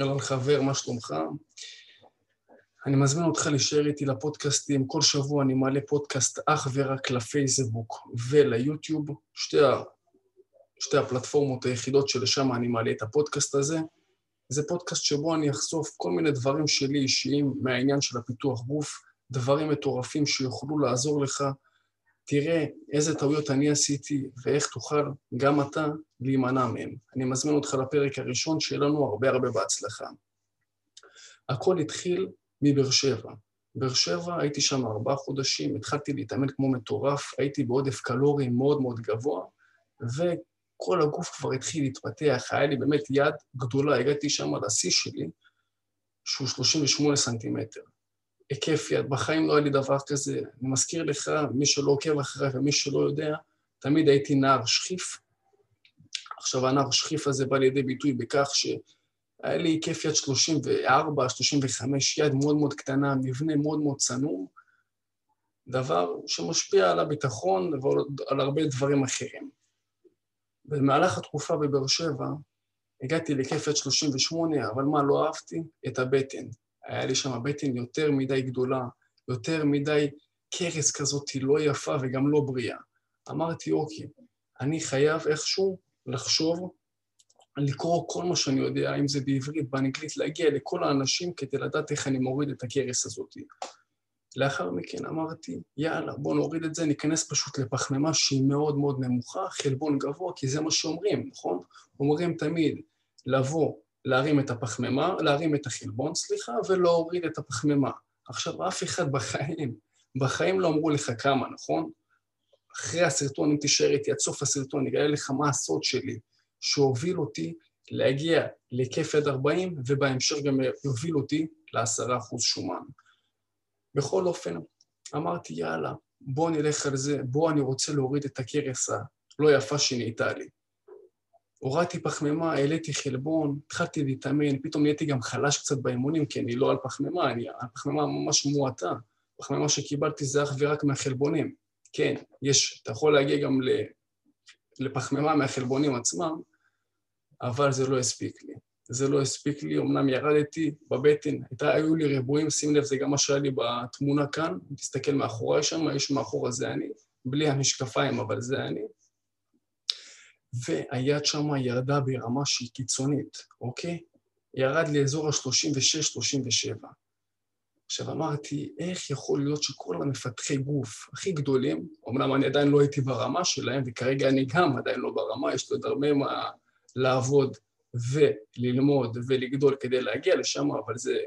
אהלן חבר, מה שלומך? אני מזמין אותך להישאר איתי לפודקאסטים. כל שבוע אני מעלה פודקאסט אך ורק לפייסבוק וליוטיוב, שתי, ה... שתי הפלטפורמות היחידות שלשם אני מעלה את הפודקאסט הזה. זה פודקאסט שבו אני אחשוף כל מיני דברים שלי אישיים מהעניין של הפיתוח גוף, דברים מטורפים שיוכלו לעזור לך. תראה איזה טעויות אני עשיתי ואיך תוכל גם אתה להימנע מהם. אני מזמין אותך לפרק הראשון, שיהיה לנו הרבה הרבה בהצלחה. הכל התחיל מבאר שבע. באר שבע, הייתי שם ארבעה חודשים, התחלתי להתאמן כמו מטורף, הייתי בעודף קלורי מאוד מאוד גבוה, וכל הגוף כבר התחיל להתפתח, היה לי באמת יד גדולה, הגעתי שם לשיא שלי, שהוא 38 סנטימטר. היקף יד, בחיים לא היה לי דבר כזה. אני מזכיר לך, מי שלא עוקב אחריי ומי שלא יודע, תמיד הייתי נער שכיף. עכשיו, הנער שכיף הזה בא לידי ביטוי בכך שהיה לי היקף יד 34, 35, יד מאוד מאוד קטנה, מבנה מאוד מאוד צנום, דבר שמשפיע על הביטחון ועל הרבה דברים אחרים. במהלך התקופה בבאר שבע, הגעתי להיקף יד 38, אבל מה לא אהבתי? את הבטן. היה לי שם בטן יותר מדי גדולה, יותר מדי קרס כזאת לא יפה וגם לא בריאה. אמרתי, אוקיי, אני חייב איכשהו לחשוב, לקרוא כל מה שאני יודע, אם זה בעברית, באנגלית, להגיע לכל האנשים כדי לדעת איך אני מוריד את הקרס הזאת. לאחר מכן אמרתי, יאללה, בוא נוריד את זה, ניכנס פשוט לפחמימה שהיא מאוד מאוד נמוכה, חלבון גבוה, כי זה מה שאומרים, נכון? אומרים תמיד לבוא להרים את הפחמימה, להרים את החלבון, סליחה, ולהוריד את הפחמימה. עכשיו, אף אחד בחיים, בחיים לא אמרו לך כמה, נכון? אחרי הסרטון, אם תישאר איתי עד סוף הסרטון, אגלה לך מה הסוד שלי, שהוביל אותי להגיע לכיף עד 40, ובהמשך גם יוביל אותי ל-10% שומן. בכל אופן, אמרתי, יאללה, בוא נלך על זה, בוא, אני רוצה להוריד את הקרס הלא יפה שנהייתה לי. הורדתי פחמימה, העליתי חלבון, התחלתי להתאמן, פתאום נהייתי גם חלש קצת באימונים, כי אני לא על פחמימה, אני על פחמימה ממש מועטה. פחמימה שקיבלתי זה אך ורק מהחלבונים. כן, יש, אתה יכול להגיע גם לפחמימה מהחלבונים עצמם, אבל זה לא הספיק לי. זה לא הספיק לי, אמנם ירדתי בבטן, הייתה, היו לי ריבועים, שים לב, זה גם מה שהיה לי בתמונה כאן, תסתכל מאחוריי שם, יש מאחורה זה אני, בלי המשקפיים, אבל זה אני. והיד שם ירדה ברמה שהיא קיצונית, אוקיי? ירד לאזור ה-36-37. עכשיו אמרתי, איך יכול להיות שכל המפתחי גוף הכי גדולים, אמנם אני עדיין לא הייתי ברמה שלהם, וכרגע אני גם עדיין לא ברמה, יש לי עוד הרבה מה לעבוד וללמוד ולגדול כדי להגיע לשם, אבל זה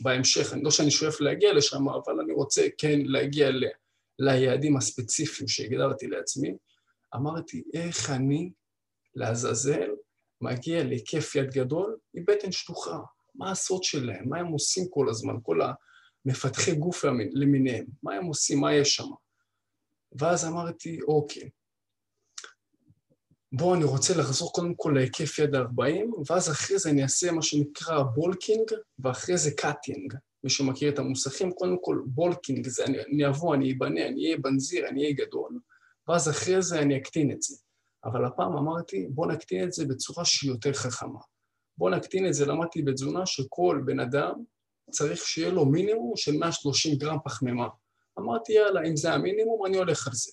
בהמשך, אני לא שאני שואף להגיע לשם, אבל אני רוצה כן להגיע ל... ליעדים הספציפיים שהגדרתי לעצמי. אמרתי, איך אני לעזאזל, מגיע להיקף יד גדול עם בטן שטוחה. מה הסוד שלהם? מה הם עושים כל הזמן? כל המפתחי גוף למיניהם. מה הם עושים? מה יש שם? ואז אמרתי, אוקיי, בואו, אני רוצה לחזור קודם כל להיקף יד 40, ואז אחרי זה אני אעשה מה שנקרא bulking, ואחרי זה cutting. מי שמכיר את המושגים, קודם כל bulking זה אני, אני אבוא, אני אבנה, אני אהיה בנזיר, אני אהיה גדול, ואז אחרי זה אני אקטין את זה. אבל הפעם אמרתי, בוא נקטין את זה בצורה שהיא יותר חכמה. בוא נקטין את זה, למדתי בתזונה שכל בן אדם צריך שיהיה לו מינימום של 130 גרם פחמימה. אמרתי, יאללה, אם זה המינימום, אני הולך על זה.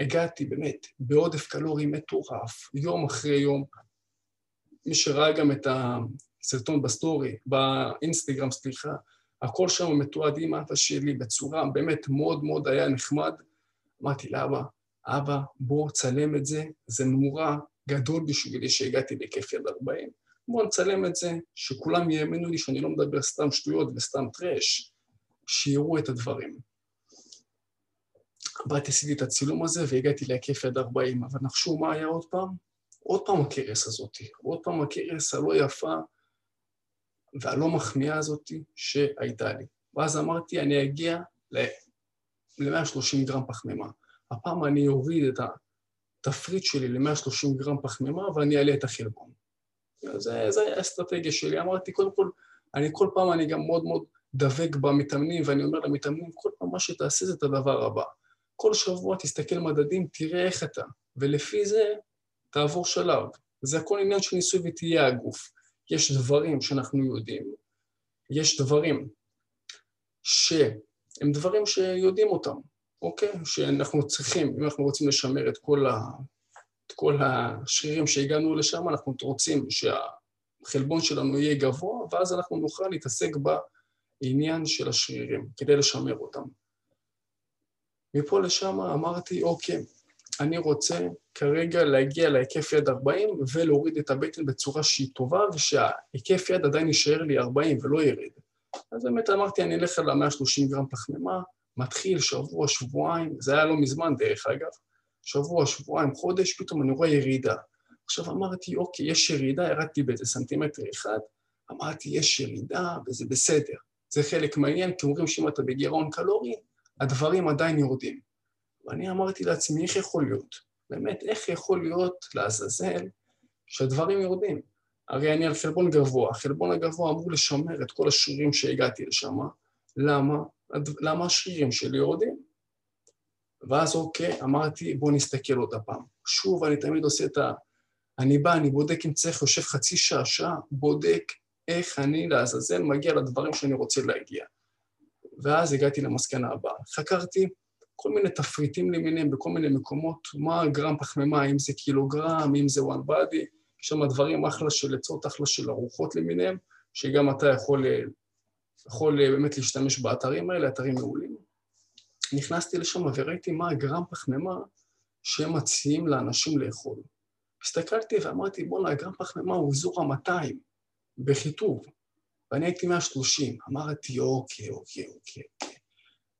הגעתי באמת בעודף קלורי מטורף, יום אחרי יום. מי שראה גם את הסרטון בסטורי, באינסטגרם, סליחה, הכל שם מתועד עם אבא שלי בצורה באמת מאוד מאוד היה נחמד. אמרתי לאבא, אבא, בוא, צלם את זה, זה נורא גדול בשבילי שהגעתי בהיקף יד 40. בוא נצלם את זה, שכולם יאמינו לי שאני לא מדבר סתם שטויות וסתם טראש, שיראו את הדברים. באתי, עשיתי את הצילום הזה והגעתי להיקף יד 40, אבל נחשו מה היה עוד פעם? עוד פעם הקרס הזאת, עוד פעם הקרס הלא יפה והלא מחמיאה הזאת שהייתה לי. ואז אמרתי, אני אגיע ל-130 גרם פחמימה. הפעם אני אוריד את התפריט שלי ל-130 גרם פחמימה ואני אעלה את החלבון. זה, זה האסטרטגיה שלי. אמרתי, קודם כל, אני כל פעם, אני גם מאוד מאוד דבק במתאמנים, ואני אומר למתאמנים, כל פעם מה שתעשה זה את הדבר הבא. כל שבוע תסתכל מדדים, תראה איך אתה, ולפי זה תעבור שלב. זה הכל עניין של ניסוי וטעייה הגוף. יש דברים שאנחנו יודעים, יש דברים שהם דברים שיודעים אותם, אוקיי? שאנחנו צריכים, אם אנחנו רוצים לשמר את כל, ה... את כל השרירים שהגענו לשם, אנחנו רוצים שהחלבון שלנו יהיה גבוה, ואז אנחנו נוכל להתעסק בעניין של השרירים, כדי לשמר אותם. מפה לשם אמרתי, אוקיי, אני רוצה כרגע להגיע להיקף יד 40 ולהוריד את הבטן בצורה שהיא טובה, ושההיקף יד עדיין יישאר לי 40 ולא ירד. אז באמת אמרתי, אני אלך על ה-130 גרם פחמימה, מתחיל שבוע, שבועיים, זה היה לא מזמן דרך אגב, שבוע, שבועיים, חודש, פתאום אני רואה ירידה. עכשיו אמרתי, אוקיי, יש ירידה, ירדתי באיזה סנטימטר אחד, אמרתי, יש ירידה וזה בסדר. זה חלק מהעניין, כי אומרים שאם אתה בגירעון קלורי, הדברים עדיין יורדים. ואני אמרתי לעצמי, איך יכול להיות? באמת, איך יכול להיות, לעזאזל, שהדברים יורדים? הרי אני על חלבון גבוה, החלבון הגבוה אמור לשמר את כל השרירים שהגעתי לשם. למה? למה השרירים שלי יורדים? ואז אוקיי, אמרתי, בואו נסתכל עוד הפעם. שוב, אני תמיד עושה את ה... אני בא, אני בודק אם צריך, יושב חצי שעה, שעה, בודק איך אני לעזאזל מגיע לדברים שאני רוצה להגיע. ואז הגעתי למסקנה הבאה. חקרתי כל מיני תפריטים למיניהם בכל מיני מקומות, מה גרם פחמימה, אם זה קילוגרם, אם זה one body, יש שם דברים אחלה של עצות, אחלה של ארוחות למיניהם, שגם אתה יכול, יכול באמת להשתמש באתרים האלה, אתרים מעולים. נכנסתי לשם וראיתי מה הגרם פחמימה שהם מציעים לאנשים לאכול. הסתכלתי ואמרתי, בואנה, הגרם פחמימה הוא אזור ה-200 בחיטוב, ואני הייתי 130. אמרתי, אוקיי, אוקיי, אוקיי, אוקיי.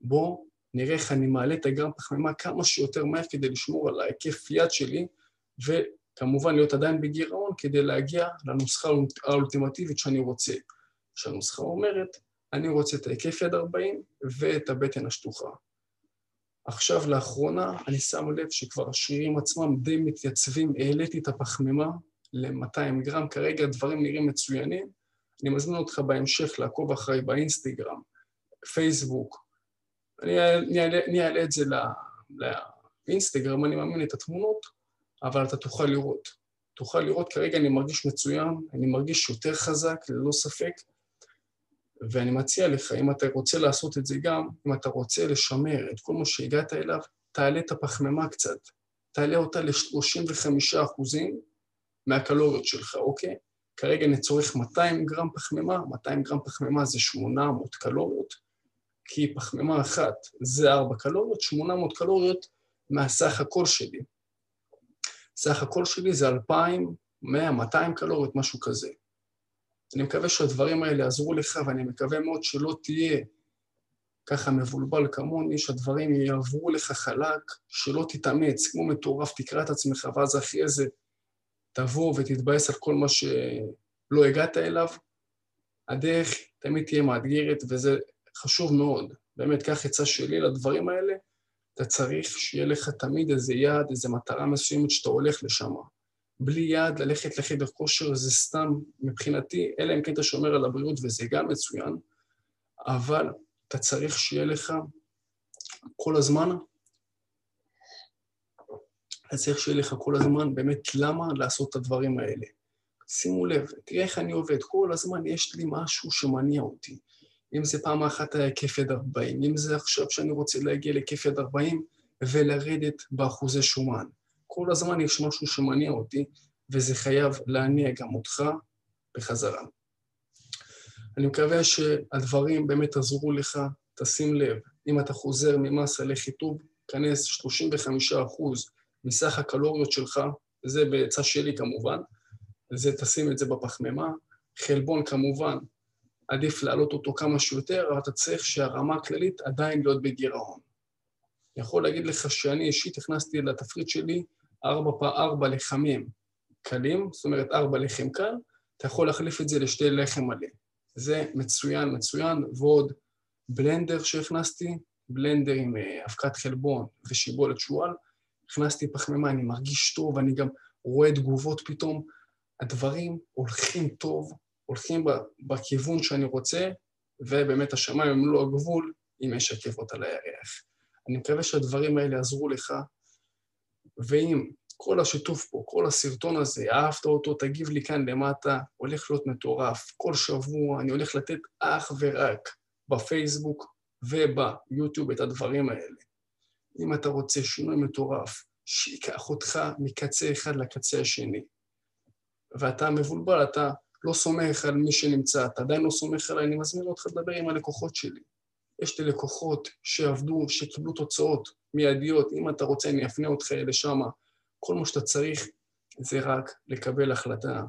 בוא נראה איך אני מעלה את הגרם פחמימה כמה שיותר מהר כדי לשמור על ההיקף יד שלי, וכמובן להיות עדיין בגירעון כדי להגיע לנוסחה האולטימטיבית שאני רוצה. שהנוסחה אומרת, אני רוצה את ההיקף יד 40 ואת הבטן השטוחה. עכשיו, לאחרונה, אני שם לב שכבר השרירים עצמם די מתייצבים, העליתי את הפחמימה ל-200 גרם, כרגע הדברים נראים מצוינים. אני מזמין אותך בהמשך לעקוב אחריי באינסטגרם, פייסבוק, אני אעלה את זה לאינסטגרם, אני מאמין את התמונות, אבל אתה תוכל לראות. תוכל לראות, כרגע אני מרגיש מצוין, אני מרגיש יותר חזק, ללא ספק, ואני מציע לך, אם אתה רוצה לעשות את זה גם, אם אתה רוצה לשמר את כל מה שהגעת אליו, תעלה את הפחמימה קצת. תעלה אותה ל-35 אחוזים מהקלוריות שלך, אוקיי? כרגע אני צורך 200 גרם פחמימה, 200 גרם פחמימה זה 800 קלוריות, כי פחמימה אחת זה 4 קלוריות, 800 קלוריות מהסך הכל שלי. סך הכל שלי זה 2,000, 100, 200 קלוריות, משהו כזה. אני מקווה שהדברים האלה יעזרו לך, ואני מקווה מאוד שלא תהיה ככה מבולבל כמוני, שהדברים יעברו לך חלק, שלא תתאמץ, כמו מטורף, תקרא את עצמך, ואז אחרי זה תבוא ותתבאס על כל מה שלא הגעת אליו. הדרך תמיד תהיה מאתגרת, וזה חשוב מאוד. באמת, קח עצה שלי לדברים האלה, אתה צריך שיהיה לך תמיד איזה יעד, איזו מטרה מסוימת שאתה הולך לשם. בלי יעד ללכת לחדר כושר זה סתם, מבחינתי, אלא אם כן אתה שומר על הבריאות וזה גם מצוין, אבל אתה צריך שיהיה לך כל הזמן, אתה צריך שיהיה לך כל הזמן באמת למה לעשות את הדברים האלה. שימו לב, תראה איך אני עובד, כל הזמן יש לי משהו שמניע אותי. אם זה פעם אחת היה היקף יד 40, אם זה עכשיו שאני רוצה להגיע להיקף יד 40 ולרדת באחוזי שומן. כל הזמן יש משהו שמניע אותי, וזה חייב להניע גם אותך בחזרה. אני מקווה שהדברים באמת עזרו לך, תשים לב, אם אתה חוזר ממסה לחיטוב, כנס 35 אחוז מסך הקלוריות שלך, זה בעצה שלי כמובן, זה תשים את זה בפחמימה, חלבון כמובן, עדיף להעלות אותו כמה שיותר, אבל אתה צריך שהרמה הכללית עדיין להיות בגירעון. אני יכול להגיד לך שאני אישית הכנסתי לתפריט שלי ארבע פעם ארבע לחמים קלים, זאת אומרת ארבע לחם קל, אתה יכול להחליף את זה לשתי לחם מלא. זה מצוין, מצוין, ועוד בלנדר שהכנסתי, בלנדר עם אה, אבקת חלבון ושיבולת שועל, הכנסתי פחמימה, אני מרגיש טוב, אני גם רואה תגובות פתאום, הדברים הולכים טוב, הולכים בכיוון שאני רוצה, ובאמת השמיים הם לא הגבול אם ישקף אותה לירח. אני מקווה שהדברים האלה יעזרו לך, ואם כל השיתוף פה, כל הסרטון הזה, אהבת אותו, תגיב לי כאן למטה, הולך להיות מטורף. כל שבוע אני הולך לתת אך ורק בפייסבוק וביוטיוב את הדברים האלה. אם אתה רוצה שינוי מטורף, שייקח אותך מקצה אחד לקצה השני. ואתה מבולבל, אתה לא סומך על מי שנמצא, אתה עדיין לא סומך עליי, אני מזמין אותך לדבר עם הלקוחות שלי. יש לי לקוחות שעבדו, שקיבלו תוצאות מיידיות, אם אתה רוצה אני אפנה אותך לשם. כל מה שאתה צריך זה רק לקבל החלטה.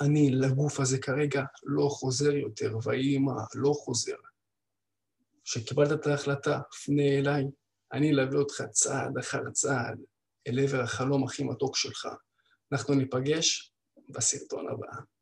אני לגוף הזה כרגע לא חוזר יותר, ויהי מה, לא חוזר. כשקיבלת את ההחלטה, פנה אליי, אני אלווה אותך צעד אחר צעד אל עבר החלום הכי מתוק שלך. אנחנו ניפגש בסרטון הבא.